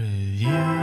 With you.